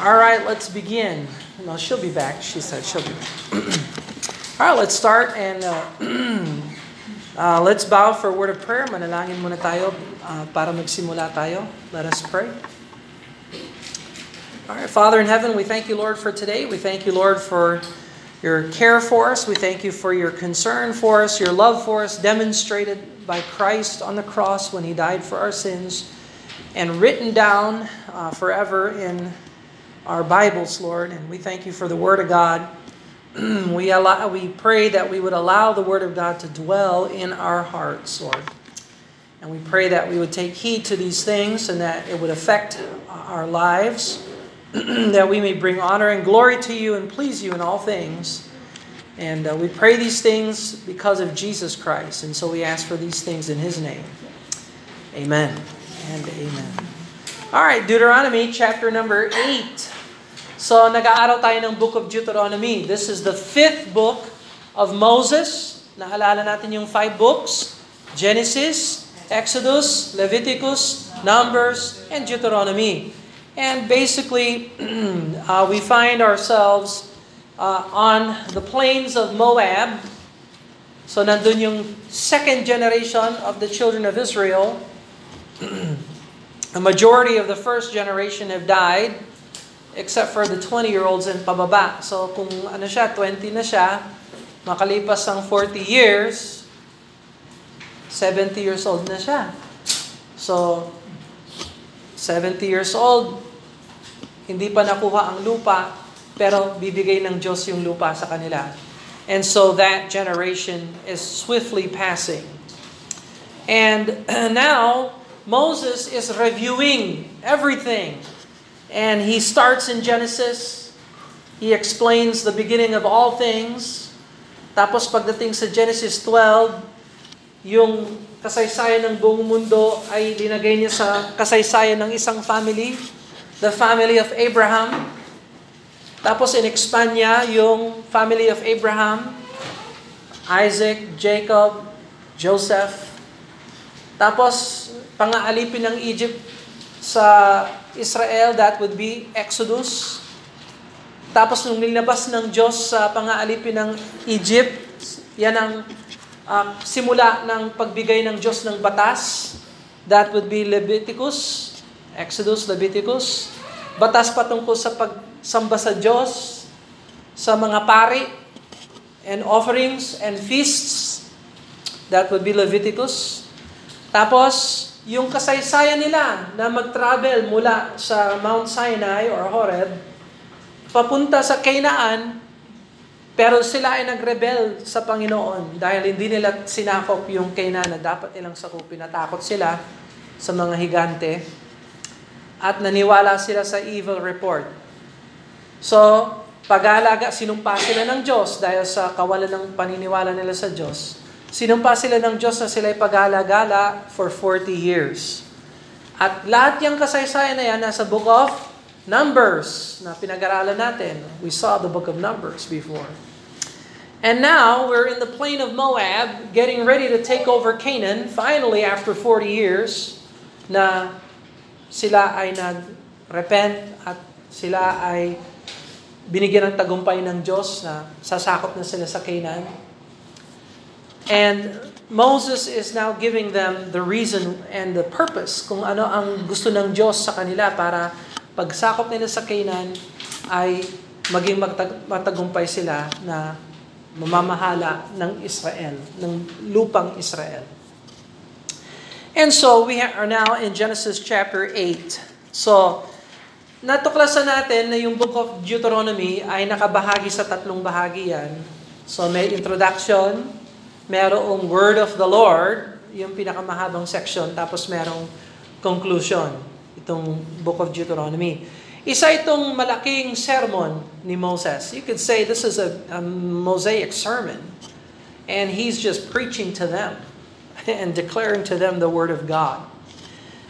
All right, let's begin. No, she'll be back. She said she'll be back. All right, let's start and uh, uh, let's bow for a word of prayer. Manalangin muna tayo uh, para magsimula tayo. Let us pray. All right, Father in heaven, we thank you, Lord, for today. We thank you, Lord, for your care for us. We thank you for your concern for us, your love for us, demonstrated by Christ on the cross when he died for our sins, and written down uh, forever in our Bibles, Lord, and we thank you for the Word of God. we allow, we pray that we would allow the Word of God to dwell in our hearts, Lord. And we pray that we would take heed to these things and that it would affect our lives, that we may bring honor and glory to you and please you in all things. And uh, we pray these things because of Jesus Christ. And so we ask for these things in His name. Amen and amen. All right, Deuteronomy chapter number 8. So, nag-aaral tayo ng book of Deuteronomy. This is the fifth book of Moses. Naalala natin yung five books. Genesis, Exodus, Leviticus, Numbers, and Deuteronomy. And basically, uh, we find ourselves uh, on the plains of Moab. So, nandun yung second generation of the children of Israel. A majority of the first generation have died except for the 20-year-olds and pababa. So kung ano siya, 20 na siya, makalipas ang 40 years, 70 years old na siya. So, 70 years old, hindi pa nakuha ang lupa, pero bibigay ng Diyos yung lupa sa kanila. And so that generation is swiftly passing. And now, Moses is reviewing everything And he starts in Genesis. He explains the beginning of all things. Tapos pagdating sa Genesis 12, yung kasaysayan ng buong mundo ay linagay niya sa kasaysayan ng isang family, the family of Abraham. Tapos in-expand niya yung family of Abraham, Isaac, Jacob, Joseph. Tapos pangaalipin ng Egypt sa Israel, that would be Exodus. Tapos nung nilabas ng Diyos sa pangaalipin ng Egypt, yan ang uh, simula ng pagbigay ng Diyos ng batas. That would be Leviticus, Exodus, Leviticus. Batas patungkol sa pagsamba sa Diyos, sa mga pari, and offerings and feasts. That would be Leviticus. Tapos, yung kasaysayan nila na mag-travel mula sa Mount Sinai or Horeb, papunta sa Canaan, pero sila ay nagrebel sa Panginoon dahil hindi nila sinakop yung Canaan na dapat nilang sakupin. Natakot sila sa mga higante at naniwala sila sa evil report. So, pag-aalaga, sinumpa sila ng Diyos dahil sa kawalan ng paniniwala nila sa Diyos. Sinumpa sila ng Diyos na sila'y pag-alagala for 40 years. At lahat yung kasaysayan na yan nasa book of Numbers na pinag-aralan natin. We saw the book of Numbers before. And now, we're in the plain of Moab, getting ready to take over Canaan, finally after 40 years, na sila ay nag-repent at sila ay binigyan ng tagumpay ng Diyos na sasakop na sila sa Canaan. And Moses is now giving them the reason and the purpose kung ano ang gusto ng Diyos sa kanila para pagsakop nila sa Canaan ay maging magtag- matagumpay sila na mamamahala ng Israel, ng lupang Israel. And so we are now in Genesis chapter 8. So, natuklasan natin na yung book of Deuteronomy ay nakabahagi sa tatlong bahagi yan. So may introduction, merong word of the Lord, yung pinakamahabang section, tapos merong conclusion, itong book of Deuteronomy. Isa itong malaking sermon ni Moses. You could say this is a, a Mosaic sermon. And he's just preaching to them and declaring to them the Word of God.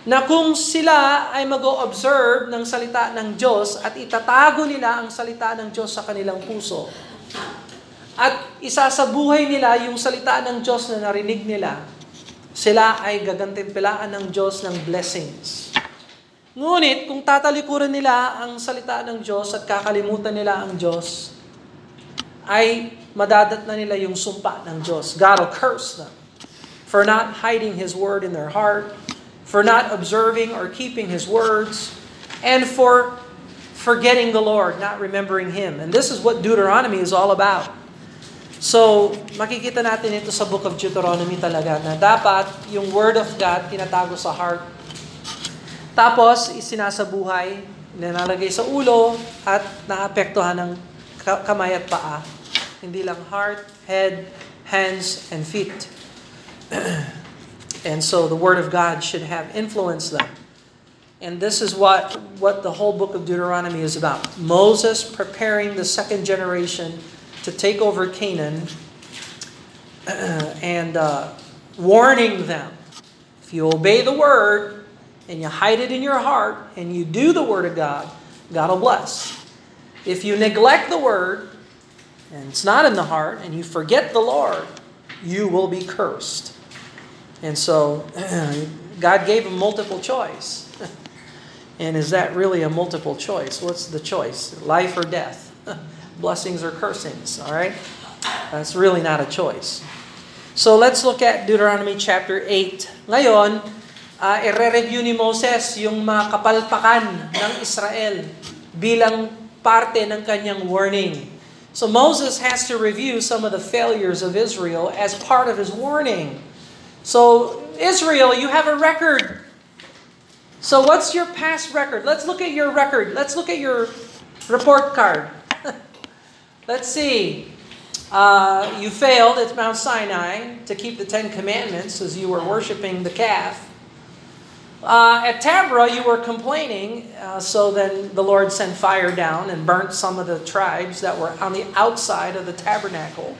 Na kung sila ay mag-observe ng salita ng Diyos at itatago nila ang salita ng Diyos sa kanilang puso, at isasabuhay nila yung salita ng Diyos na narinig nila, sila ay gagantimpilaan ng Diyos ng blessings. Ngunit kung tatalikuran nila ang salita ng Diyos at kakalimutan nila ang Diyos, ay madadat na nila yung sumpa ng Diyos. God will curse them for not hiding His word in their heart, for not observing or keeping His words, and for forgetting the Lord, not remembering Him. And this is what Deuteronomy is all about. So, makikita natin ito sa book of Deuteronomy talaga na dapat yung word of God tinatago sa heart tapos, isinasabuhay, nilalagay sa ulo, at naapektuhan ng kamay at paa. Hindi lang heart, head, hands, and feet. and so the Word of God should have influenced them. And this is what, what the whole book of Deuteronomy is about. Moses preparing the second generation to take over Canaan and uh, warning them. If you obey the Word, and you hide it in your heart and you do the Word of God, God will bless. If you neglect the Word and it's not in the heart and you forget the Lord, you will be cursed. And so God gave a multiple choice. And is that really a multiple choice? What's the choice? Life or death? Blessings or cursings, all right? That's really not a choice. So let's look at Deuteronomy chapter 8. Ngayon, uh, ire-review ni Moses yung mga kapalpakan ng Israel bilang parte ng kanyang warning. So Moses has to review some of the failures of Israel as part of his warning. So Israel, you have a record. So what's your past record? Let's look at your record. Let's look at your report card. Let's see. Uh, you failed at Mount Sinai to keep the Ten Commandments as you were worshiping the calf. Uh, at Tabra, you were complaining, uh, so then the Lord sent fire down and burnt some of the tribes that were on the outside of the tabernacle.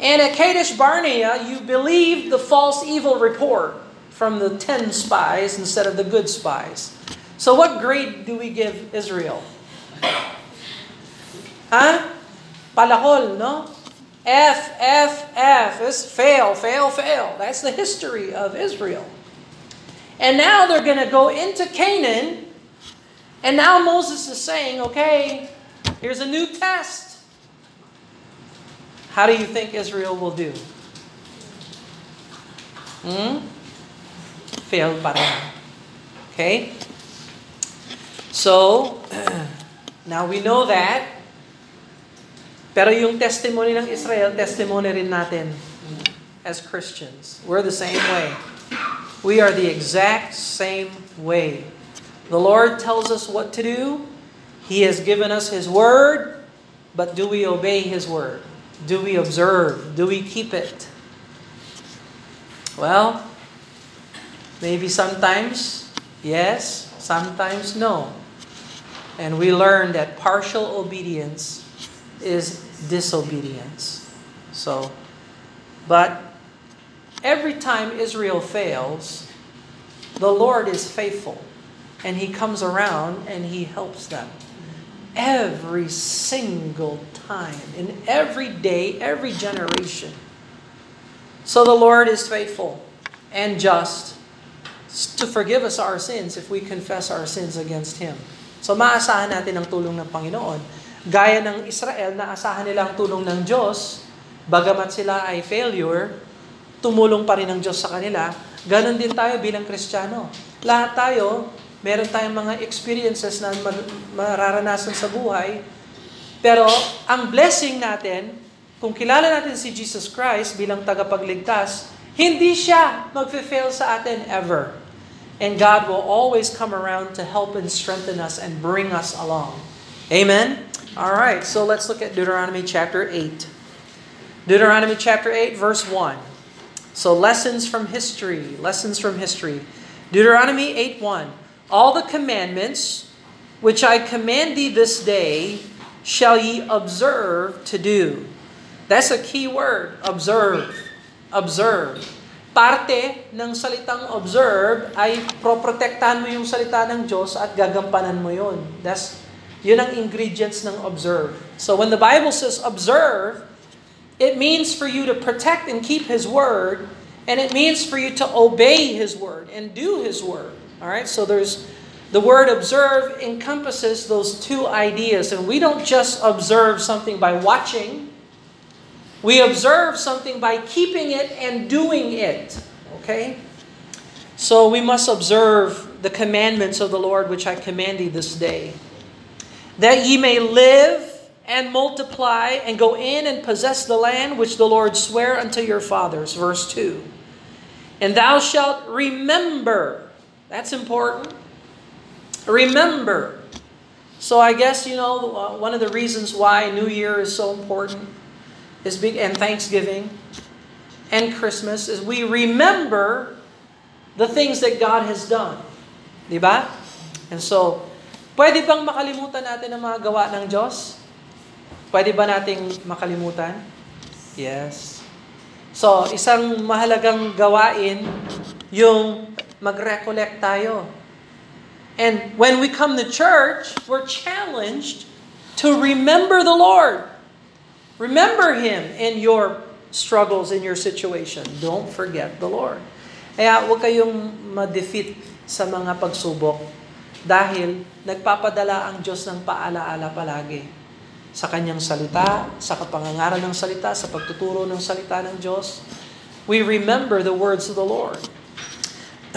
And at Kadesh Barnea, you believed the false evil report from the ten spies instead of the good spies. So, what grade do we give Israel? Huh? Palakol, no? F, F, F. It's fail, fail, fail. That's the history of Israel. And now they're going to go into Canaan. And now Moses is saying, okay, here's a new test. How do you think Israel will do? Hmm? Fail pa. Okay? So, now we know that. Pero yung testimony ng Israel, testimony rin natin as Christians. We're the same way. We are the exact same way. The Lord tells us what to do. He has given us His word, but do we obey His word? Do we observe? Do we keep it? Well, maybe sometimes yes, sometimes no. And we learn that partial obedience is disobedience. So, but Every time Israel fails, the Lord is faithful. And He comes around and He helps them. Every single time, in every day, every generation. So the Lord is faithful and just to forgive us our sins if we confess our sins against Him. So maasahan natin ang tulong ng Panginoon. Gaya ng Israel, naasahan nila ang tulong ng Diyos, bagamat sila ay failure, tumulong pa rin ang Diyos sa kanila, ganon din tayo bilang Kristiyano. Lahat tayo, meron tayong mga experiences na mararanasan sa buhay, pero ang blessing natin, kung kilala natin si Jesus Christ bilang tagapagligtas, hindi siya magfe-fail sa atin ever. And God will always come around to help and strengthen us and bring us along. Amen? All right, so let's look at Deuteronomy chapter 8. Deuteronomy chapter 8, verse 1. So lessons from history, lessons from history. Deuteronomy 8 1. All the commandments which I command thee this day shall ye observe to do. That's a key word, observe. Observe. Parte ng salitang observe ay proprotektahan mo yung salita ng Diyos at gagampanan mo yun. That's, yun ang ingredients ng observe. So when the Bible says observe, It means for you to protect and keep His word, and it means for you to obey His word and do His word. All right, so there's The word observe encompasses those two ideas, and we don't just observe something by watching. We observe something by keeping it and doing it. Okay? So we must observe the commandments of the Lord which I command thee this day. That ye may live and multiply and go in and possess the land which the Lord sware unto your fathers. Verse 2. And thou shalt remember. That's important Remember. So I guess, you know, uh, one of the reasons why New Year is so important is big and Thanksgiving and Christmas is we remember the things that God has done. Di ba? And so, pwede bang makalimutan natin ang mga gawa ng Diyos? Pwede ba nating makalimutan? Yes. So, isang mahalagang gawain yung mag-recollect tayo and when we come to church, we're challenged to remember the Lord. Remember Him in your struggles, in your situation. Don't forget the Lord. Kaya huwag kayong ma-defeat sa mga pagsubok dahil nagpapadala ang Diyos ng paalaala palagi sa kanyang salita, sa kapangangaral ng salita, sa pagtuturo ng salita ng Diyos. We remember the words of the Lord.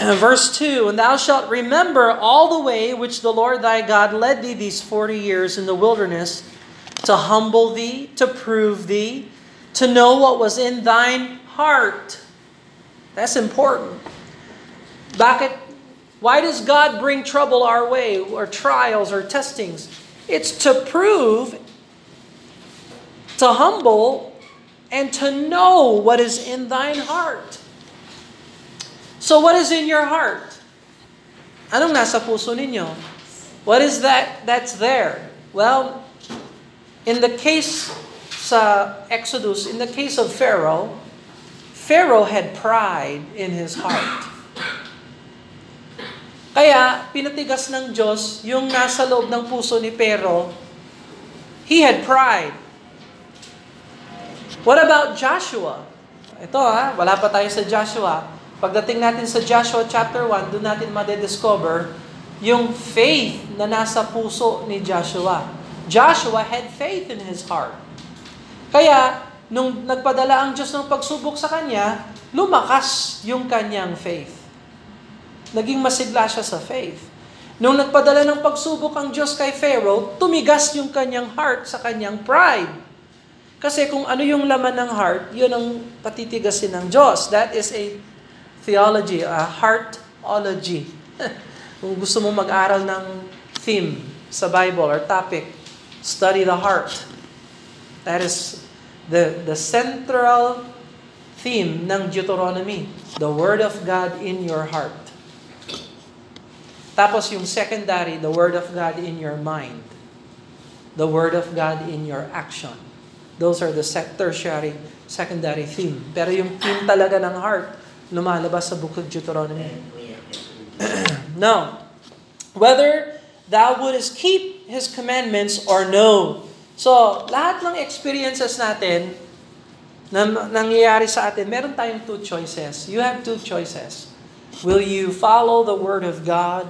Verse 2 And thou shalt remember all the way which the Lord thy God led thee these forty years in the wilderness, to humble thee, to prove thee, to know what was in thine heart. That's important. Bakit? Why does God bring trouble our way, or trials, or testings? It's to prove, to humble, and to know what is in thine heart. So what is in your heart? Anong nasa puso ninyo? What is that that's there? Well, in the case sa Exodus, in the case of Pharaoh, Pharaoh had pride in his heart. Kaya, pinatigas ng Diyos yung nasa loob ng puso ni Pharaoh. He had pride. What about Joshua? Ito ha, wala pa tayo sa Joshua. Pagdating natin sa Joshua chapter 1, doon natin madediscover yung faith na nasa puso ni Joshua. Joshua had faith in his heart. Kaya, nung nagpadala ang Diyos ng pagsubok sa kanya, lumakas yung kanyang faith. Naging masigla siya sa faith. Nung nagpadala ng pagsubok ang Diyos kay Pharaoh, tumigas yung kanyang heart sa kanyang pride. Kasi kung ano yung laman ng heart, yun ang patitigasin ng Diyos. That is a theology, a heartology. Kung gusto mo mag-aral ng theme sa Bible or topic, study the heart. That is the, the central theme ng Deuteronomy. The Word of God in your heart. Tapos yung secondary, the Word of God in your mind. The Word of God in your action. Those are the tertiary, secondary theme. Pero yung theme talaga ng heart, lumalabas sa Book of Deuteronomy. now, whether thou wouldest keep His commandments or no. So, lahat ng experiences natin na nangyayari sa atin, meron tayong two choices. You have two choices. Will you follow the Word of God?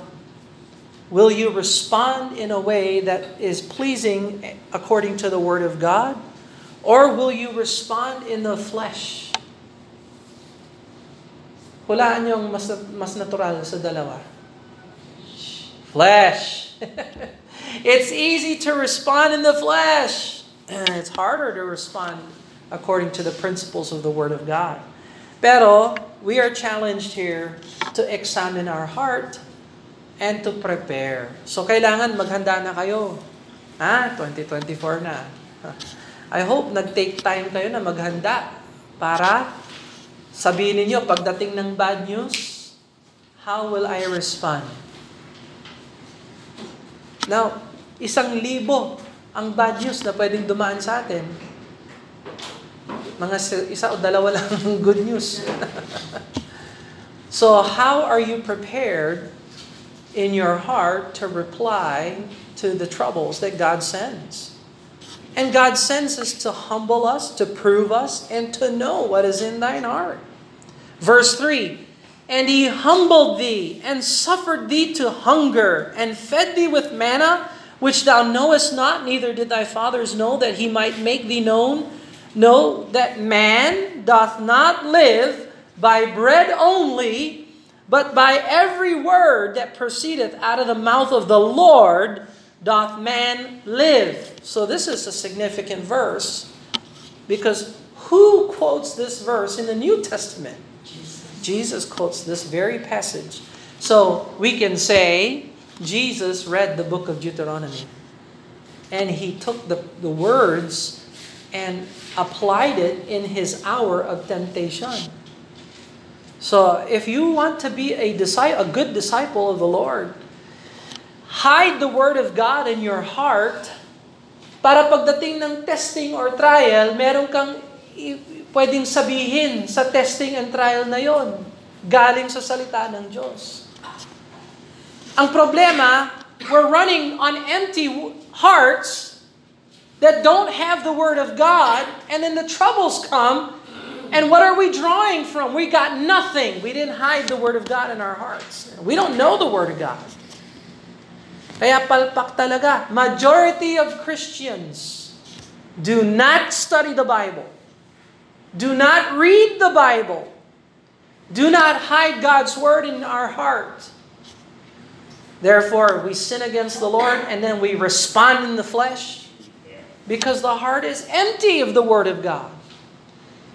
Will you respond in a way that is pleasing according to the Word of God? Or will you respond in the flesh? Hulaan yung mas, mas natural sa dalawa. Flesh. it's easy to respond in the flesh. It's harder to respond according to the principles of the Word of God. Pero, we are challenged here to examine our heart and to prepare. So, kailangan maghanda na kayo. Ha? 2024 na. I hope nag-take time kayo na maghanda para Sabihin ninyo, pagdating ng bad news, how will I respond? Now, isang libo ang bad news na pwedeng dumaan sa atin. Mga isa o dalawa lang good news. so, how are you prepared in your heart to reply to the troubles that God sends? And God sends us to humble us, to prove us, and to know what is in thine heart. Verse 3 And he humbled thee, and suffered thee to hunger, and fed thee with manna, which thou knowest not, neither did thy fathers know, that he might make thee known. Know that man doth not live by bread only, but by every word that proceedeth out of the mouth of the Lord doth man live. So this is a significant verse because who quotes this verse in the New Testament? Jesus quotes this very passage. So we can say Jesus read the book of Deuteronomy and he took the, the words and applied it in his hour of temptation. So if you want to be a, disciple, a good disciple of the Lord, hide the Word of God in your heart para pagdating ng testing or trial, meron kang pwedeng sabihin sa testing and trial na yon galing sa salita ng Diyos. Ang problema, we're running on empty hearts that don't have the Word of God, and then the troubles come, and what are we drawing from? We got nothing. We didn't hide the Word of God in our hearts. We don't know the Word of God. Kaya palpak talaga. Majority of Christians do not study the Bible. Do not read the Bible. Do not hide God's Word in our heart. Therefore, we sin against the Lord and then we respond in the flesh because the heart is empty of the Word of God.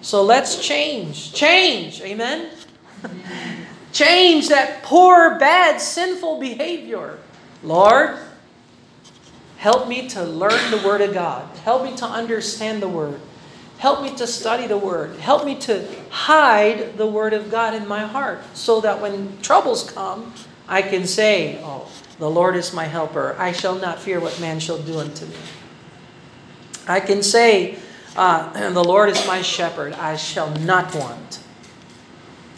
So let's change. Change. Amen? change that poor, bad, sinful behavior. Lord, help me to learn the Word of God. Help me to understand the Word. Help me to study the Word. Help me to hide the Word of God in my heart so that when troubles come, I can say, Oh, the Lord is my helper. I shall not fear what man shall do unto me. I can say, uh, The Lord is my shepherd. I shall not want.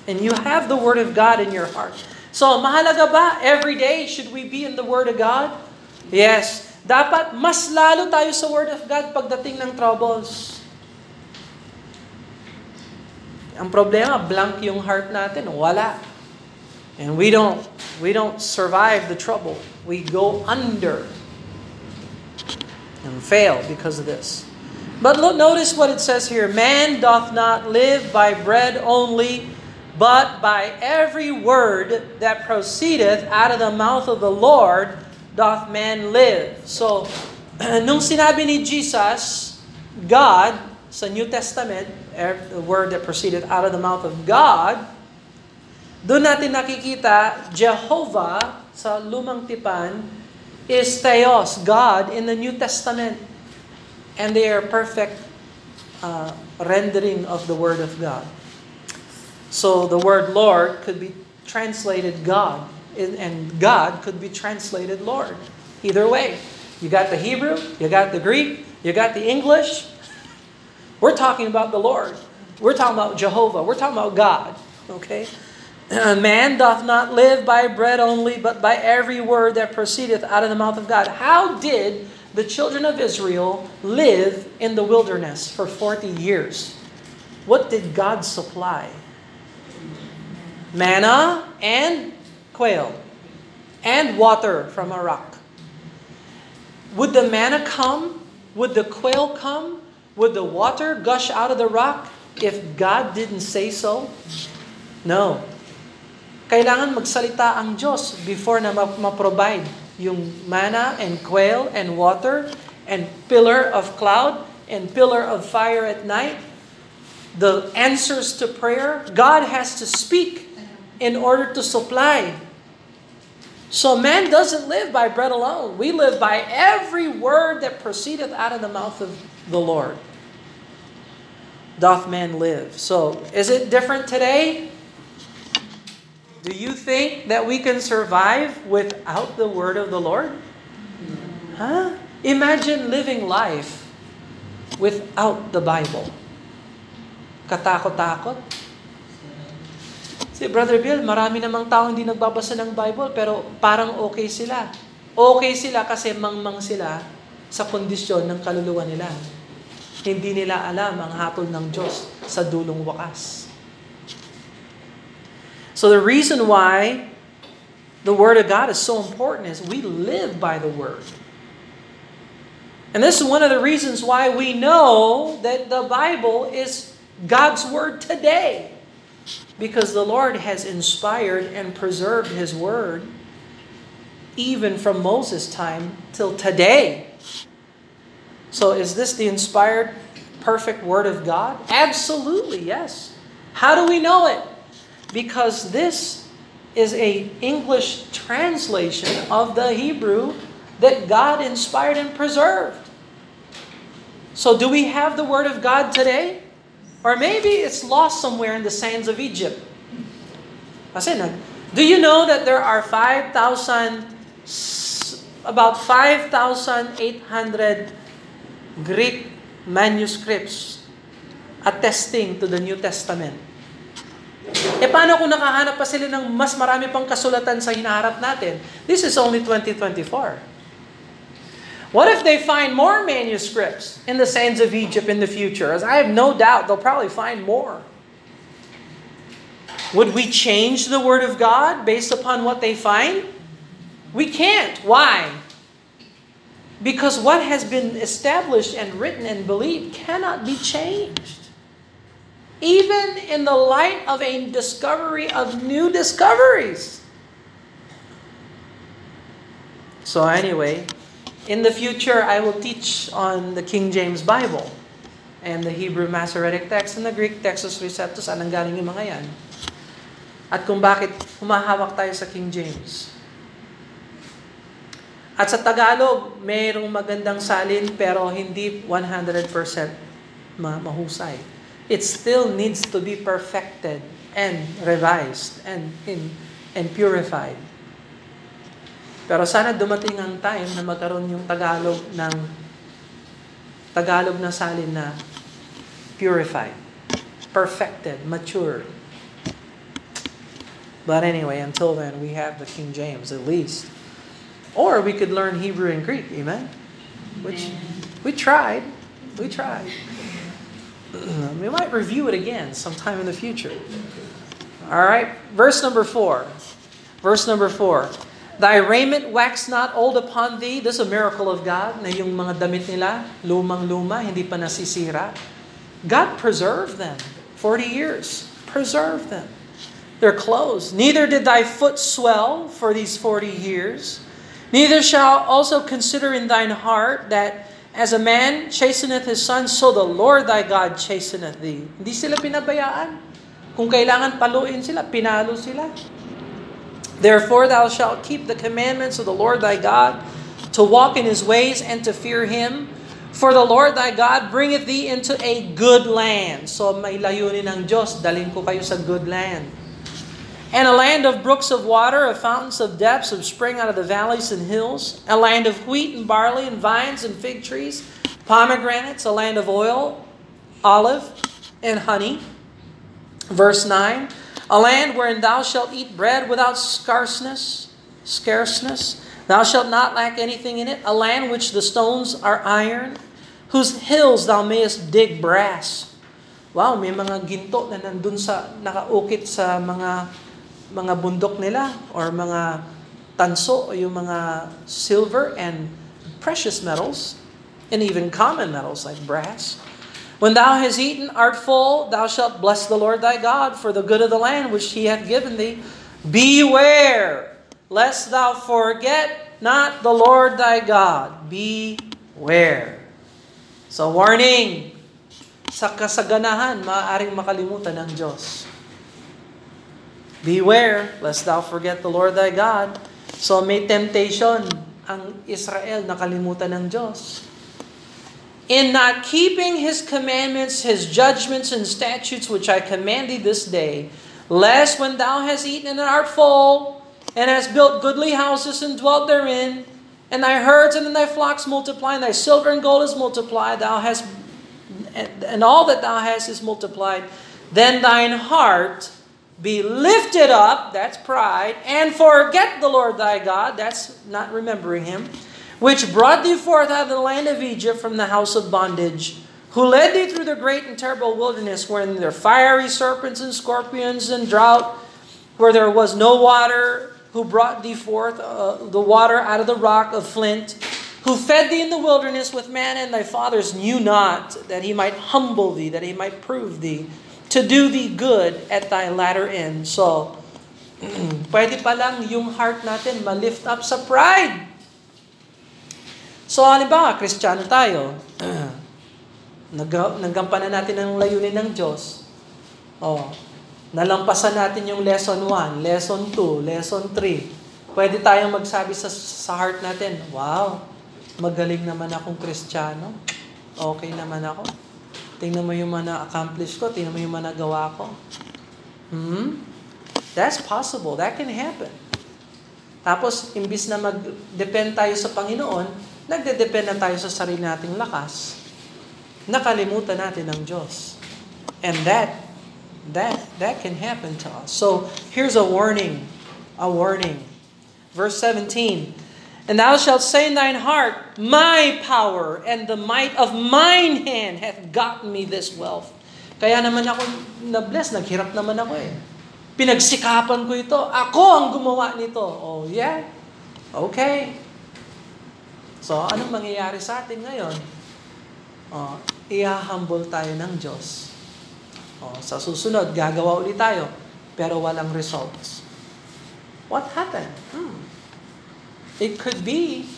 And you have the Word of God in your heart. So, mahalaga ba? Every day, should we be in the Word of God? Yes. Dapat mas lalo tayo sa Word of God pagdating ng troubles. Ang problema, blank yung heart natin. Wala. And we don't we don't survive the trouble. We go under and fail because of this. But look, notice what it says here. Man doth not live by bread only, but by every word that proceedeth out of the mouth of the Lord doth man live. So, nung sinabi ni Jesus, God, sa New Testament, the word that proceeded out of the mouth of God, doon natin nakikita, Jehovah sa lumang tipan is Theos, God in the New Testament. And they are perfect uh, rendering of the Word of God. So the word Lord could be translated God, and God could be translated Lord. Either way. You got the Hebrew, you got the Greek, you got the English. We're talking about the Lord. We're talking about Jehovah. We're talking about God. Okay? Man doth not live by bread only, but by every word that proceedeth out of the mouth of God. How did the children of Israel live in the wilderness for 40 years? What did God supply? Manna and quail, and water from a rock. Would the manna come? Would the quail come? Would the water gush out of the rock if God didn't say so? No. Kailangan magsalita ang Diyos before na ma-provide yung manna and quail and water and pillar of cloud and pillar of fire at night. The answers to prayer, God has to speak in order to supply. So man doesn't live by bread alone. We live by every word that proceedeth out of the mouth of the Lord. Doth man live. So is it different today? Do you think that we can survive without the word of the Lord? Huh? Imagine living life without the Bible. Katakot-takot. Si Brother Bill, marami namang tao hindi nagbabasa ng Bible pero parang okay sila. Okay sila kasi mangmang sila sa kondisyon ng kaluluwa nila. Hindi nila alam ang hatol ng Diyos sa dulong wakas. So the reason why the Word of God is so important is we live by the Word. And this is one of the reasons why we know that the Bible is God's Word today. Because the Lord has inspired and preserved His Word even from Moses' time till today. So is this the inspired, perfect Word of God? Absolutely, yes. How do we know it? Because this is a English translation of the Hebrew that God inspired and preserved. So do we have the Word of God today? Or maybe it's lost somewhere in the sands of Egypt. Kasi nag, do you know that there are 5,000, about 5,800 Greek manuscripts attesting to the New Testament? E paano kung nakahanap pa sila ng mas marami pang kasulatan sa hinaharap natin? This is only 2024. What if they find more manuscripts in the sands of Egypt in the future? As I have no doubt they'll probably find more. Would we change the Word of God based upon what they find? We can't. Why? Because what has been established and written and believed cannot be changed. Even in the light of a discovery of new discoveries. So, anyway, in the future, I will teach on the King James Bible and the Hebrew Masoretic text and the Greek Textus Receptus. Anong galing yung mga yan? At kung bakit humahawak tayo sa King James. At sa Tagalog, mayroong magandang salin pero hindi 100% mahusay. It still needs to be perfected and revised and in, and purified. Pero sana dumating ang time na magkaroon yung Tagalog ng Tagalog na salin na purified, perfected, matured. But anyway, until then, we have the King James at least. Or we could learn Hebrew and Greek, amen? Which we tried. We tried. Uh, we might review it again sometime in the future. All right, verse number four. Verse number four. Thy raiment wax not old upon thee. This is a miracle of God na yung mga damit nila, lumang-luma, hindi pa nasisira. God preserved them 40 years. Preserved them. Their clothes. Neither did thy foot swell for these 40 years. Neither shall also consider in thine heart that as a man chasteneth his son, so the Lord thy God chasteneth thee. Hindi sila pinabayaan. Kung kailangan paluin sila, pinalo sila. Therefore thou shalt keep the commandments of the Lord thy God, to walk in his ways and to fear him. For the Lord thy God bringeth thee into a good land. So may layunin ng Diyos, dalhin ko kayo sa good land. And a land of brooks of water, of fountains of depths, of spring out of the valleys and hills. A land of wheat and barley and vines and fig trees, pomegranates, a land of oil, olive, and honey. Verse 9 A land wherein thou shalt eat bread without scarceness, scarceness. Thou shalt not lack anything in it. A land which the stones are iron, whose hills thou mayest dig brass. Wow, may mga ginto na nandun sa, nakaukit sa mga mga bundok nila or mga tanso o yung mga silver and precious metals and even common metals like brass. When thou hast eaten, art full, thou shalt bless the Lord thy God for the good of the land which he hath given thee. Beware, lest thou forget not the Lord thy God. Beware. So warning, sa kasaganahan, maaaring makalimutan ng Diyos. Beware, lest thou forget the Lord thy God. So may temptation ang Israel nakalimutan ng Diyos. In not keeping His commandments, His judgments and statutes which I command thee this day, lest when thou hast eaten and art full, and hast built goodly houses and dwelt therein, and thy herds and thy flocks multiply, and thy silver and gold is multiplied, thou hast and all that thou hast is multiplied, then thine heart be lifted up, that's pride, and forget the Lord thy God, that's not remembering him, which brought thee forth out of the land of Egypt from the house of bondage, who led thee through the great and terrible wilderness, wherein there fiery serpents and scorpions and drought, where there was no water, who brought thee forth uh, the water out of the rock of flint, who fed thee in the wilderness with manna, and thy fathers knew not, that he might humble thee, that he might prove thee, to do thee good at thy latter end. So, pwede pa lang yung heart natin ma-lift up sa pride. So, halimbawa, kristyano tayo. Nag- nagampanan natin ang layunin ng Diyos. Oh, nalampasan natin yung lesson 1, lesson 2, lesson 3. Pwede tayong magsabi sa, sa heart natin, Wow, magaling naman akong kristyano. Okay naman ako. Tingnan mo yung mga na-accomplish ko, tingnan mo yung mga nagawa ko. Hmm? That's possible. That can happen. Tapos, imbis na mag-depend tayo sa Panginoon, nagde-depend na tayo sa sarili nating lakas nakalimutan natin ang Diyos. And that, that, that can happen to us. So, here's a warning. A warning. Verse 17. And thou shalt say in thine heart, My power and the might of mine hand hath gotten me this wealth. Kaya naman ako na-bless, naghirap naman ako eh. Pinagsikapan ko ito. Ako ang gumawa nito. Oh, yeah? Okay. So, anong mangyayari sa atin ngayon? Oh, i-humble tayo ng Diyos. Oh, sa susunod, gagawa ulit tayo, pero walang results. What happened? Hmm. It could be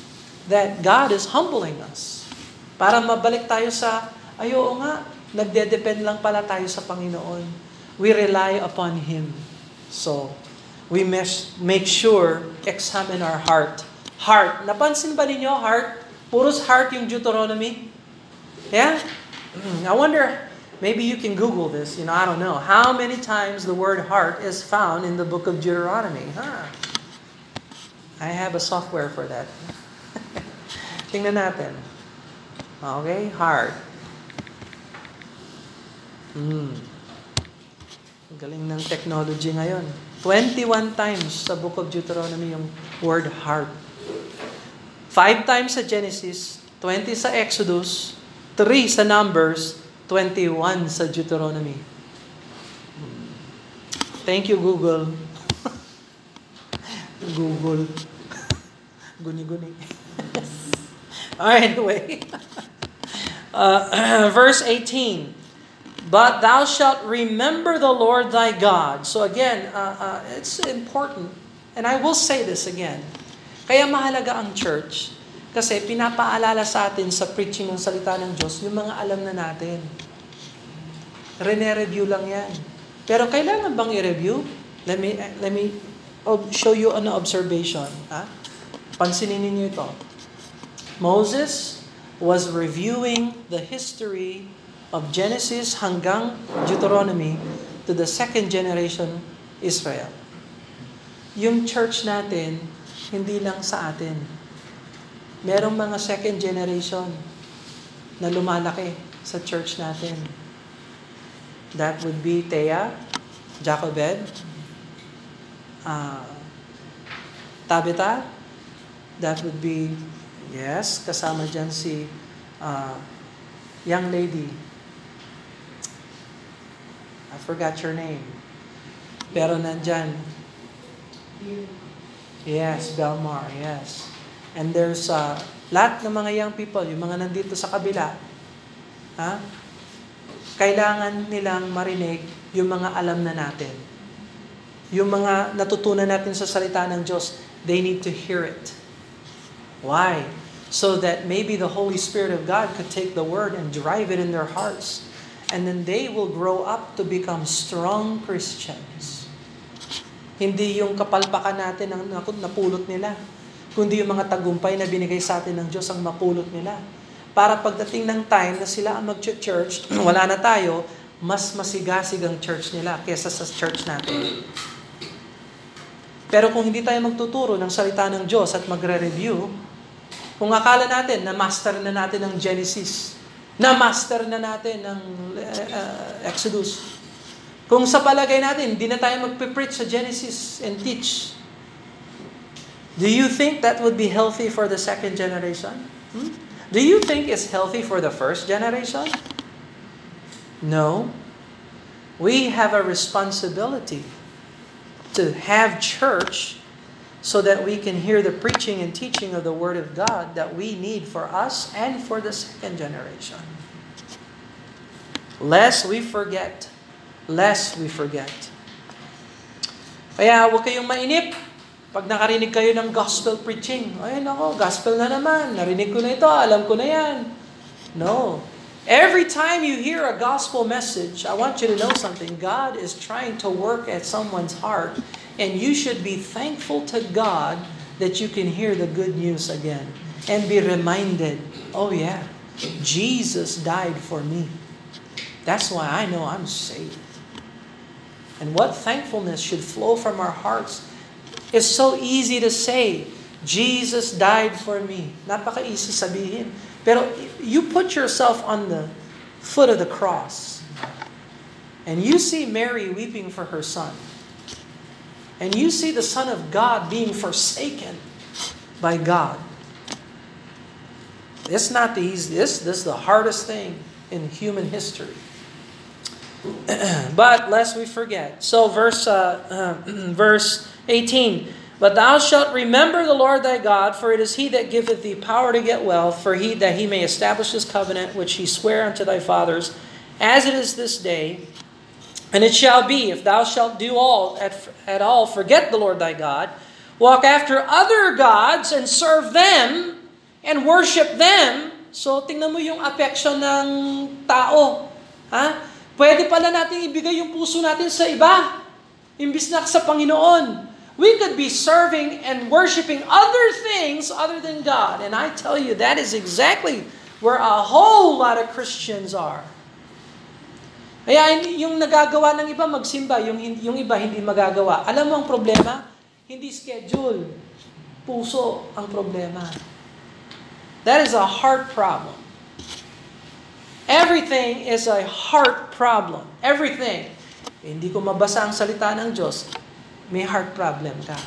that God is humbling us. Para mabalik tayo sa, ayo nga, nagde-depend lang pala tayo sa Panginoon. We rely upon Him. So, we must make sure, examine our heart. Heart. Napansin ba ninyo, heart? Puros heart yung Deuteronomy? Yeah? I wonder, maybe you can Google this, you know, I don't know. How many times the word heart is found in the book of Deuteronomy? Huh? I have a software for that. Tingnan natin. Okay, heart. Hmm. Galing ng technology ngayon. 21 times sa book of Deuteronomy yung word heart. 5 times sa Genesis, 20 sa Exodus, 3 sa Numbers, 21 sa Deuteronomy. Thank you, Google. Google. Guni-guni. anyway. Uh, verse 18. But thou shalt remember the Lord thy God. So again, uh, uh, it's important. And I will say this again. Kaya mahalaga ang church kasi pinapaalala sa atin sa preaching ng salita ng Diyos yung mga alam na natin. Rene-review lang yan. Pero kailangan bang i-review? Let me, let me show you an observation. Ha? Pansinin ninyo ito. Moses was reviewing the history of Genesis hanggang Deuteronomy to the second generation Israel. Yung church natin, hindi lang sa atin merong mga second generation na lumalaki sa church natin. That would be Thea, Jacobed, uh, Tabitha, that would be, yes, kasama dyan si uh, young lady. I forgot your name. Pero nandyan. Yes, Belmar, yes. And there's uh, lahat ng mga young people, yung mga nandito sa kabila, ha? kailangan nilang marinig yung mga alam na natin. Yung mga natutunan natin sa salita ng Diyos, they need to hear it. Why? So that maybe the Holy Spirit of God could take the word and drive it in their hearts. And then they will grow up to become strong Christians. Hindi yung kapalpakan natin ang napulot nila kundi yung mga tagumpay na binigay sa atin ng Diyos ang mapulot nila. Para pagdating ng time na sila ang mag-church, wala na tayo, mas masigasig ang church nila kesa sa church natin. Pero kung hindi tayo magtuturo ng salita ng Diyos at magre-review, kung akala natin na master na natin ang Genesis, na master na natin ng uh, Exodus, kung sa palagay natin, hindi na tayo magpe-preach sa Genesis and teach, Do you think that would be healthy for the second generation? Hmm? Do you think it's healthy for the first generation? No. We have a responsibility to have church so that we can hear the preaching and teaching of the Word of God that we need for us and for the second generation. Lest we forget. Lest we forget. Kaya huwag kayong mainip. Pag nakarinig kayo ng gospel preaching, ay nako, gospel na naman. Narinig ko na ito, alam ko na yan. No. Every time you hear a gospel message, I want you to know something. God is trying to work at someone's heart And you should be thankful to God that you can hear the good news again and be reminded, oh yeah, Jesus died for me. That's why I know I'm saved. And what thankfulness should flow from our hearts. It's so easy to say, Jesus died for me. Napaka-easy sabihin. Pero you put yourself on the foot of the cross and you see Mary weeping for her son. And you see the Son of God being forsaken by God. It's not the this, this is the hardest thing in human history. but lest we forget. So verse uh, uh, verse 18. But thou shalt remember the Lord thy God, for it is he that giveth thee power to get wealth, for he that he may establish his covenant which he sware unto thy fathers, as it is this day, and it shall be, if thou shalt do all at, at all, forget the Lord thy God, walk after other gods and serve them and worship them. So tingnan mo yung affection ng tao. Ha? Pwede pala natin ibigay yung puso natin sa iba. Imbis na sa Panginoon. We could be serving and worshiping other things other than God. And I tell you, that is exactly where a whole lot of Christians are. Kaya yung nagagawa ng iba magsimba, yung, yung iba hindi magagawa. Alam mo ang problema? Hindi schedule. Puso ang problema. That is a heart problem. Everything is a heart problem. Everything. Hindi ko mabasa ang salita ng Diyos. May heart problem ka.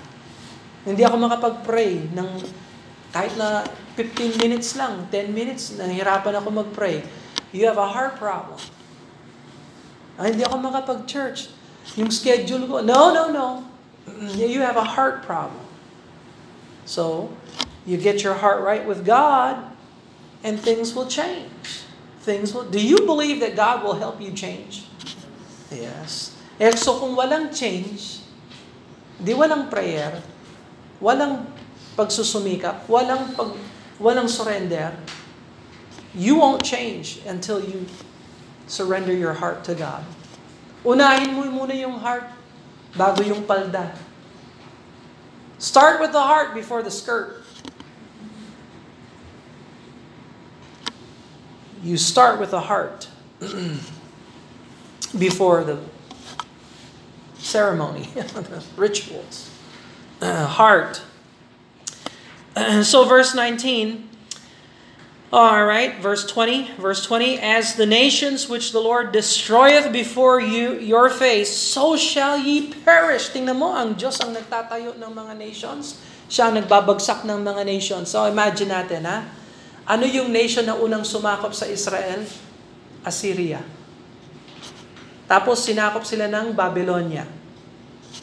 Hindi ako makapag-pray ng kahit na 15 minutes lang, 10 minutes, nahihirapan ako mag-pray. You have a heart problem. Ay, hindi ako makapag-church. Yung schedule ko, no, no, no. You have a heart problem. So, you get your heart right with God, and things will change. Things will, do you believe that God will help you change? Yes. Eh, so kung walang change, di walang prayer, walang pagsusumikap, walang pag, walang surrender, you won't change until you surrender your heart to God. Unahin mo muna yung heart bago yung palda. Start with the heart before the skirt. You start with the heart before the ceremony, the rituals. Heart. so, verse 19 all right, verse 20, verse 20, as the nations which the Lord destroyeth before you your face, so shall ye perish. Tingnan mo, ang Diyos ang nagtatayo ng mga nations. Siya ang nagbabagsak ng mga nations. So imagine natin, ha? Ano yung nation na unang sumakop sa Israel? Assyria. Tapos sinakop sila ng Babylonia.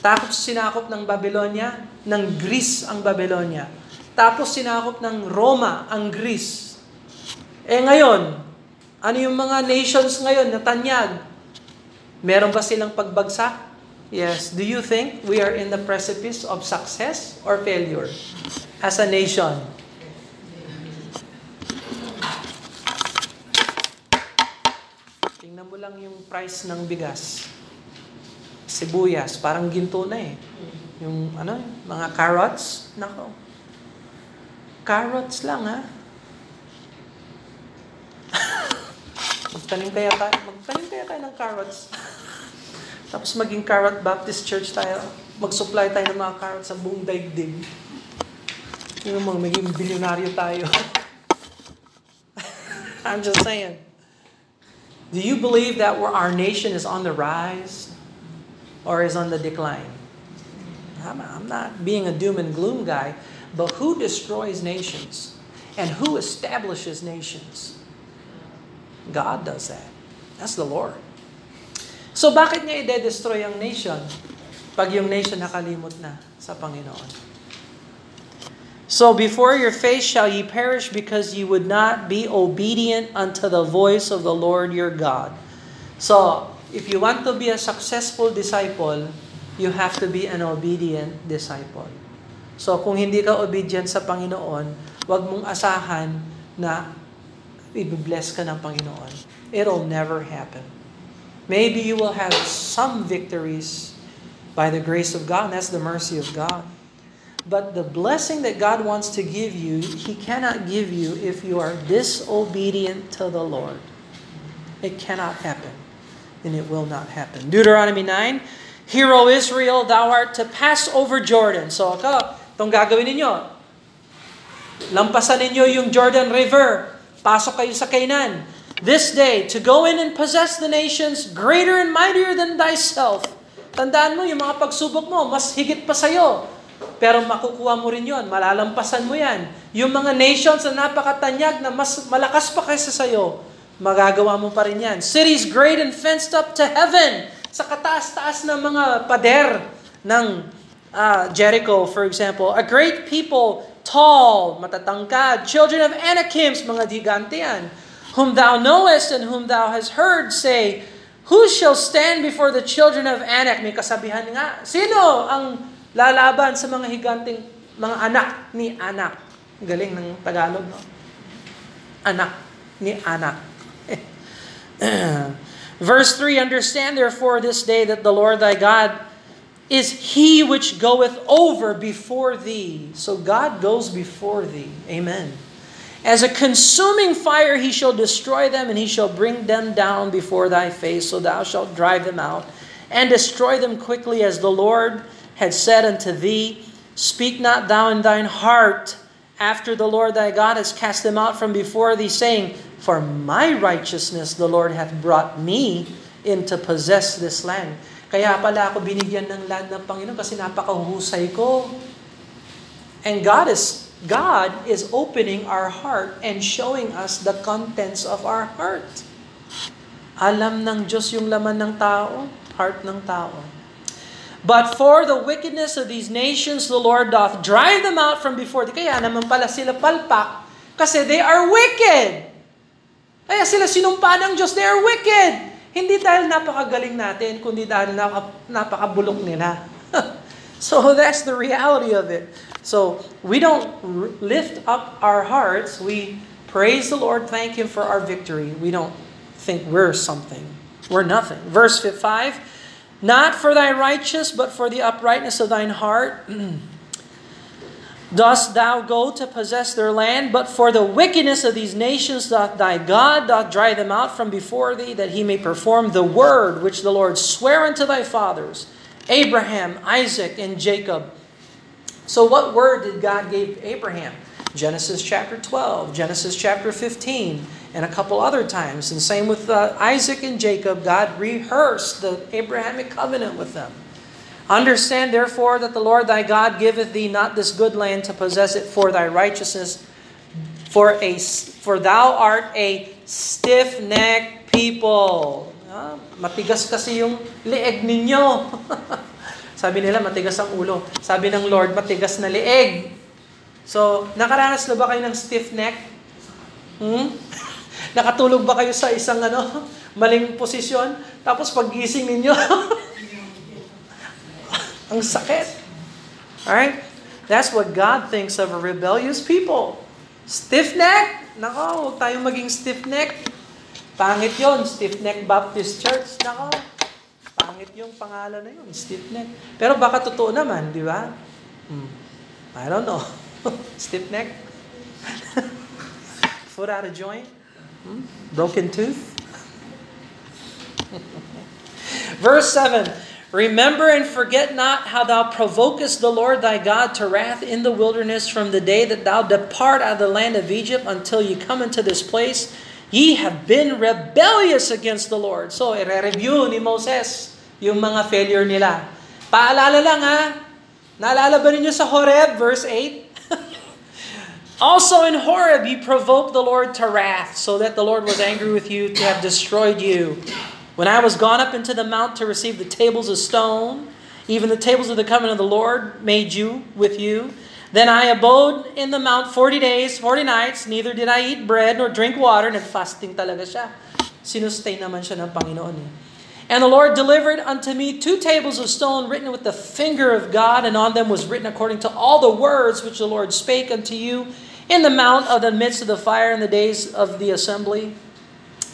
Tapos sinakop ng Babylonia, ng Greece ang Babylonia. Tapos sinakop ng Roma ang Greece. Eh ngayon, ano yung mga nations ngayon na tanyag? Meron ba silang pagbagsak? Yes. Do you think we are in the precipice of success or failure as a nation? Tingnan mo lang yung price ng bigas. Sibuyas, parang ginto na eh. Yung ano, mga carrots, nako. Carrots lang ha. Magtanim kaya tayo, magtanim kaya tayo ng carrots. Tapos maging Carrot Baptist Church tayo. Mag-supply tayo ng mga carrots sa buong daigdig. Yung mga maging bilyonaryo tayo. I'm just saying. Do you believe that our nation is on the rise or is on the decline? I'm, I'm not being a doom and gloom guy, but who destroys nations and who establishes nations? God does that. That's the Lord. So bakit niya i-destroy ang nation? Pag yung nation nakalimot na sa Panginoon. So before your face shall ye perish because ye would not be obedient unto the voice of the Lord your God. So, if you want to be a successful disciple, you have to be an obedient disciple. So kung hindi ka obedient sa Panginoon, wag mong asahan na i-bless ka ng Panginoon. It'll never happen. Maybe you will have some victories by the grace of God, that's the mercy of God. But the blessing that God wants to give you, He cannot give you if you are disobedient to the Lord. It cannot happen. And it will not happen. Deuteronomy 9, Hear, O Israel, thou art to pass over Jordan. So, aka, itong gagawin ninyo. Lampasan ninyo yung Jordan River. Pasok kayo sa Canaan. This day, to go in and possess the nations greater and mightier than thyself. Tandaan mo, yung mga pagsubok mo, mas higit pa sa'yo. Pero makukuha mo rin yon, malalampasan mo yan. Yung mga nations na napakatanyag na mas malakas pa kaysa sa'yo, magagawa mo pa rin yan. Cities great and fenced up to heaven. Sa kataas-taas ng mga pader ng uh, Jericho, for example. A great people, tall, matatangkad, children of Anakims, mga gigante yan, whom thou knowest and whom thou hast heard say, Who shall stand before the children of Anak? May kasabihan nga. Sino ang lalaban sa mga higanting mga anak ni anak. Galing ng Tagalog, no? Anak ni anak. Verse 3, Understand therefore this day that the Lord thy God is he which goeth over before thee. So God goes before thee. Amen. As a consuming fire he shall destroy them, and he shall bring them down before thy face, so thou shalt drive them out, and destroy them quickly as the Lord had said unto thee, Speak not thou in thine heart after the Lord thy God has cast them out from before thee, saying, For my righteousness the Lord hath brought me in to possess this land. Kaya pala ako binigyan ng land ng Panginoon kasi napakahusay ko. And God is God is opening our heart and showing us the contents of our heart. Alam ng Diyos yung laman ng tao, heart ng tao. But for the wickedness of these nations, the Lord doth drive them out from before thee. Kaya naman pala sila palpak, kasi they are wicked. Kaya sila sinumpa ng Diyos, they are wicked. Hindi dahil napakagaling natin, kundi dahil napakabulok nila. so that's the reality of it. So we don't lift up our hearts, we praise the Lord, thank Him for our victory. We don't think we're something. We're nothing. Verse 5, Not for thy righteous, but for the uprightness of thine heart. Dost thou go to possess their land, but for the wickedness of these nations doth thy God doth drive them out from before thee, that he may perform the word which the Lord sware unto thy fathers, Abraham, Isaac, and Jacob. So what word did God give Abraham? Genesis chapter 12, Genesis chapter 15, and a couple other times. And same with uh, Isaac and Jacob, God rehearsed the Abrahamic covenant with them. Understand therefore that the Lord thy God giveth thee not this good land to possess it for thy righteousness, for a for thou art a stiff-necked people. Ah, matigas kasi yung leeg ninyo. Sabi nila, matigas ang ulo. Sabi ng Lord, matigas na leeg. So, nakaranas na ba kayo ng stiff neck? Hmm? Nakatulog ba kayo sa isang ano, maling posisyon? Tapos pag-gising ninyo, ang sakit. Alright? That's what God thinks of a rebellious people. Stiff neck? Nako, huwag tayong maging stiff neck. Pangit yon, stiff neck Baptist Church. Nako, pangit yung pangalan na yun, stiff neck. Pero baka totoo naman, di ba? Hmm. I don't know. Stiff neck? Foot out of joint? Hmm? Broken tooth? Verse 7 Remember and forget not how thou provokest the Lord thy God to wrath in the wilderness from the day that thou depart out of the land of Egypt until you come into this place. Ye have been rebellious against the Lord. So, i-review ni Moses yung mga failure nila. Paalala lang ha, naalala ba ninyo sa Horeb, verse 8? Also in Horeb you provoked the Lord to wrath, so that the Lord was angry with you to have destroyed you. When I was gone up into the mount to receive the tables of stone, even the tables of the covenant of the Lord made you with you. Then I abode in the mount 40 days, 40 nights, neither did I eat bread nor drink water. Nag-fasting talaga siya. Sinustain naman siya ng Panginoon. Eh. And the Lord delivered unto me two tables of stone written with the finger of God, and on them was written according to all the words which the Lord spake unto you in the mount of the midst of the fire in the days of the assembly.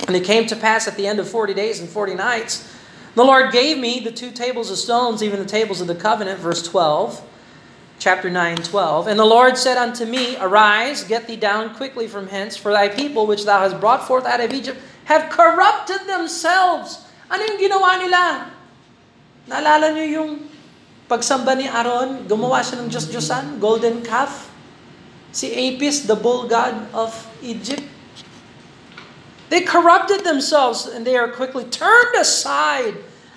And it came to pass at the end of forty days and forty nights, the Lord gave me the two tables of stones, even the tables of the covenant, verse 12, chapter 9, 12. And the Lord said unto me, Arise, get thee down quickly from hence, for thy people which thou hast brought forth out of Egypt have corrupted themselves ano yung ginawa nila? Naalala niyo yung pagsamba ni Aaron, gumawa siya ng Diyos-Diyosan, golden calf? Si Apis, the bull god of Egypt. They corrupted themselves and they are quickly turned aside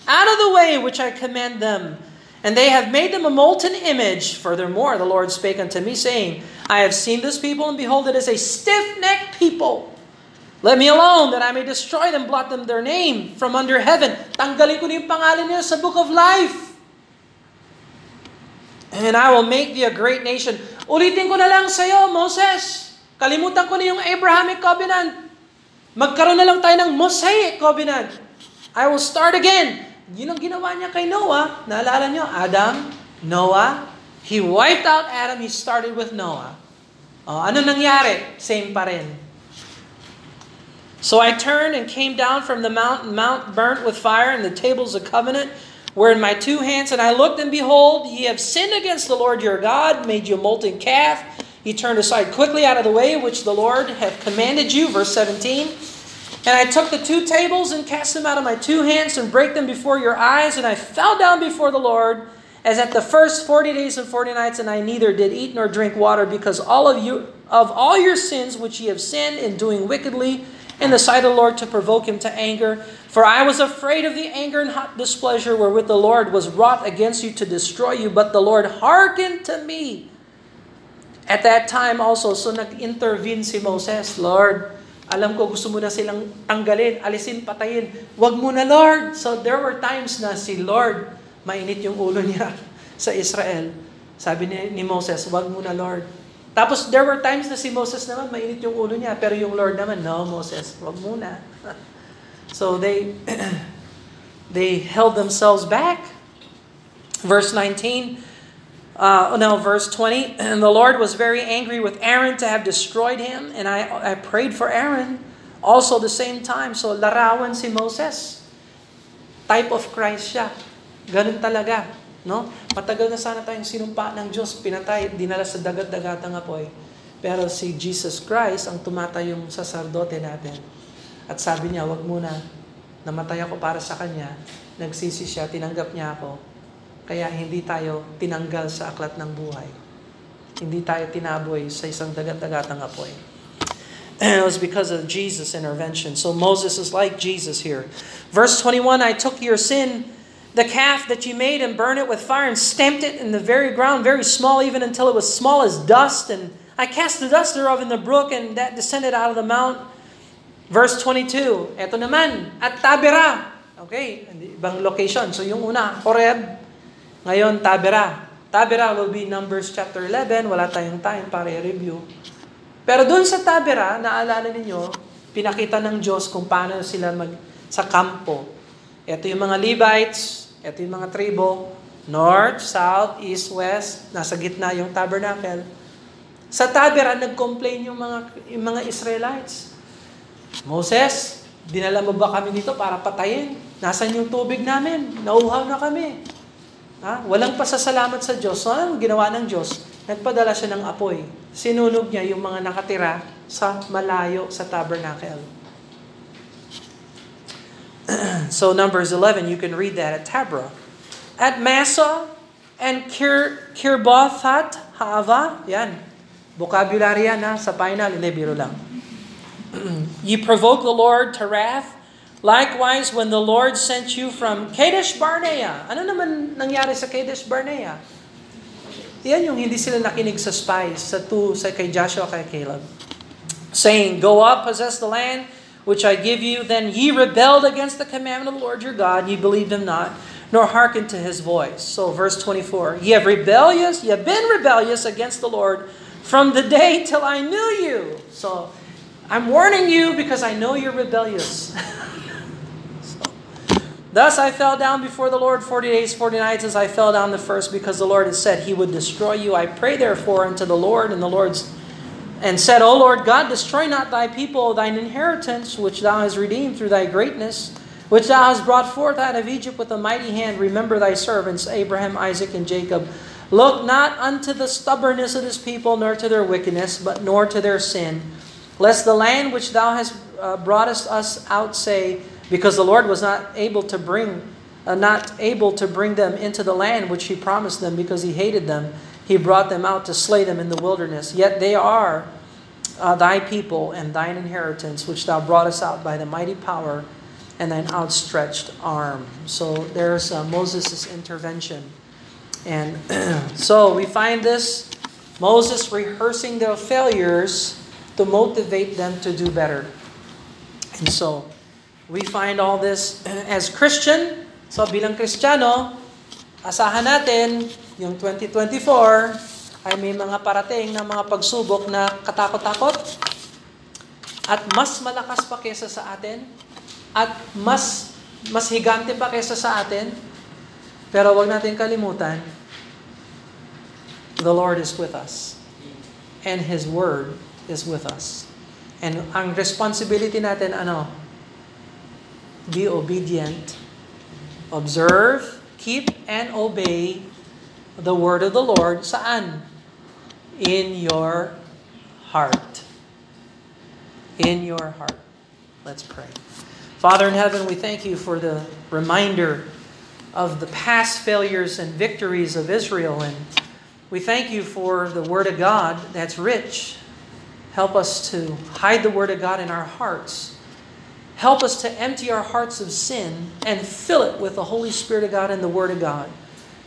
out of the way which I command them. And they have made them a molten image. Furthermore, the Lord spake unto me, saying, I have seen this people, and behold, it is a stiff necked people. Let me alone that I may destroy them, blot them their name from under heaven. Tanggalin ko yung pangalan sa book of life. And I will make thee a great nation. Ulitin ko na lang sa iyo, Moses. Kalimutan ko na yung Abrahamic covenant. Magkaroon na lang tayo ng Mosaic covenant. I will start again. Yun ang ginawa niya kay Noah. Naalala niyo, Adam, Noah. He wiped out Adam. He started with Noah. Oh, ano nangyari? Same pa rin. So I turned and came down from the mountain, mount burnt with fire, and the tables of covenant were in my two hands. And I looked, and behold, ye have sinned against the Lord your God, made you a molten calf. Ye turned aside quickly out of the way which the Lord hath commanded you. Verse 17. And I took the two tables and cast them out of my two hands and break them before your eyes. And I fell down before the Lord as at the first forty days and forty nights, and I neither did eat nor drink water, because all of you of all your sins which ye have sinned in doing wickedly in the sight of the Lord to provoke him to anger. For I was afraid of the anger and hot displeasure wherewith the Lord was wrought against you to destroy you. But the Lord hearkened to me. At that time also, so nag-intervene si Moses, Lord, alam ko gusto mo na silang tanggalin, alisin, patayin. Wag mo na, Lord. So there were times na si Lord, mainit yung ulo niya sa Israel. Sabi ni, ni Moses, wag mo na, Lord. Tapos there were times na si Moses naman, mainit yung ulo niya, pero yung Lord naman, no, Moses, wag muna. so they they held themselves back. Verse 19, uh, no, verse 20, and the Lord was very angry with Aaron to have destroyed him, and I, I prayed for Aaron also the same time. So larawan si Moses. Type of Christ siya. Ganun talaga. No? Matagal na sana tayong sinumpa ng Diyos, pinatay, dinala sa dagat-dagatang apoy. Pero si Jesus Christ ang tumatay yung saserdote natin. At sabi niya, wag muna, namatay ako para sa Kanya, nagsisi siya, tinanggap niya ako. Kaya hindi tayo tinanggal sa aklat ng buhay. Hindi tayo tinaboy sa isang dagat-dagatang apoy. And it was because of Jesus' intervention. So Moses is like Jesus here. Verse 21, I took your sin the calf that you made and burned it with fire and stamped it in the very ground, very small, even until it was small as dust. And I cast the dust thereof in the brook, and that descended out of the mount. Verse 22, eto naman, at Tabera. Okay, ibang location. So yung una, Horeb. Ngayon, Tabera. Tabera will be Numbers chapter 11. Wala tayong time para i-review. Pero doon sa Tabera, naalala ninyo, pinakita ng Diyos kung paano sila mag, sa kampo. Ito yung mga Levites, ito yung mga tribo, north, south, east, west, nasa gitna yung tabernacle. Sa tabera, nag-complain yung mga, yung mga Israelites. Moses, dinala mo ba kami dito para patayin? Nasaan yung tubig namin? Nauhaw na kami. Ha? Walang pasasalamat sa Diyos. So, anong ginawa ng Diyos? Nagpadala siya ng apoy. Sinunog niya yung mga nakatira sa malayo sa tabernacle. so Numbers 11, you can read that at Tabra. At Massa and Kir, Kirbothat Hava, yan. Vocabulary yan ha, sa final, hindi biro lang. you provoke the Lord to wrath. Likewise, when the Lord sent you from Kadesh Barnea. Ano naman nangyari sa Kadesh Barnea? Yan yung hindi sila nakinig sa spies, sa sa kay Joshua, kay Caleb. Saying, Go up, possess the land, which I give you, then ye rebelled against the commandment of the Lord your God, ye believed him not, nor hearkened to his voice. So verse 24, ye have rebellious, ye have been rebellious against the Lord from the day till I knew you. So I'm warning you because I know you're rebellious. Thus I fell down before the Lord 40 days, 40 nights as I fell down the first because the Lord had said he would destroy you. I pray therefore unto the Lord and the Lord's and said, O Lord God, destroy not thy people, thine inheritance, which thou hast redeemed through thy greatness, which thou hast brought forth out of Egypt with a mighty hand. Remember thy servants, Abraham, Isaac, and Jacob. Look not unto the stubbornness of this people, nor to their wickedness, but nor to their sin. Lest the land which thou hast uh, broughtest us out say, because the Lord was not able to bring, uh, not able to bring them into the land which He promised them, because He hated them. He brought them out to slay them in the wilderness. Yet they are uh, thy people and thine inheritance, which thou broughtest out by the mighty power and thine outstretched arm. So there's uh, Moses' intervention. And so we find this Moses rehearsing their failures to motivate them to do better. And so we find all this as Christian. So bilang Kristiyano, asahan natin yung 2024 ay may mga parating na mga pagsubok na katakot-takot at mas malakas pa kesa sa atin at mas mas higante pa kesa sa atin. Pero wag natin kalimutan, the Lord is with us. And His Word is with us. And ang responsibility natin, ano? Be obedient. Observe, keep, and obey the Word of the Lord. Saan? In your heart. In your heart. Let's pray. Father in heaven, we thank you for the reminder of the past failures and victories of Israel. And we thank you for the Word of God that's rich. Help us to hide the Word of God in our hearts. Help us to empty our hearts of sin and fill it with the Holy Spirit of God and the Word of God,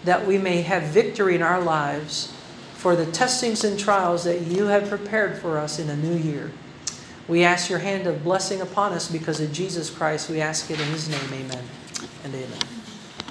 that we may have victory in our lives for the testings and trials that you have prepared for us in a new year. We ask your hand of blessing upon us because of Jesus Christ. We ask it in his name. Amen and amen.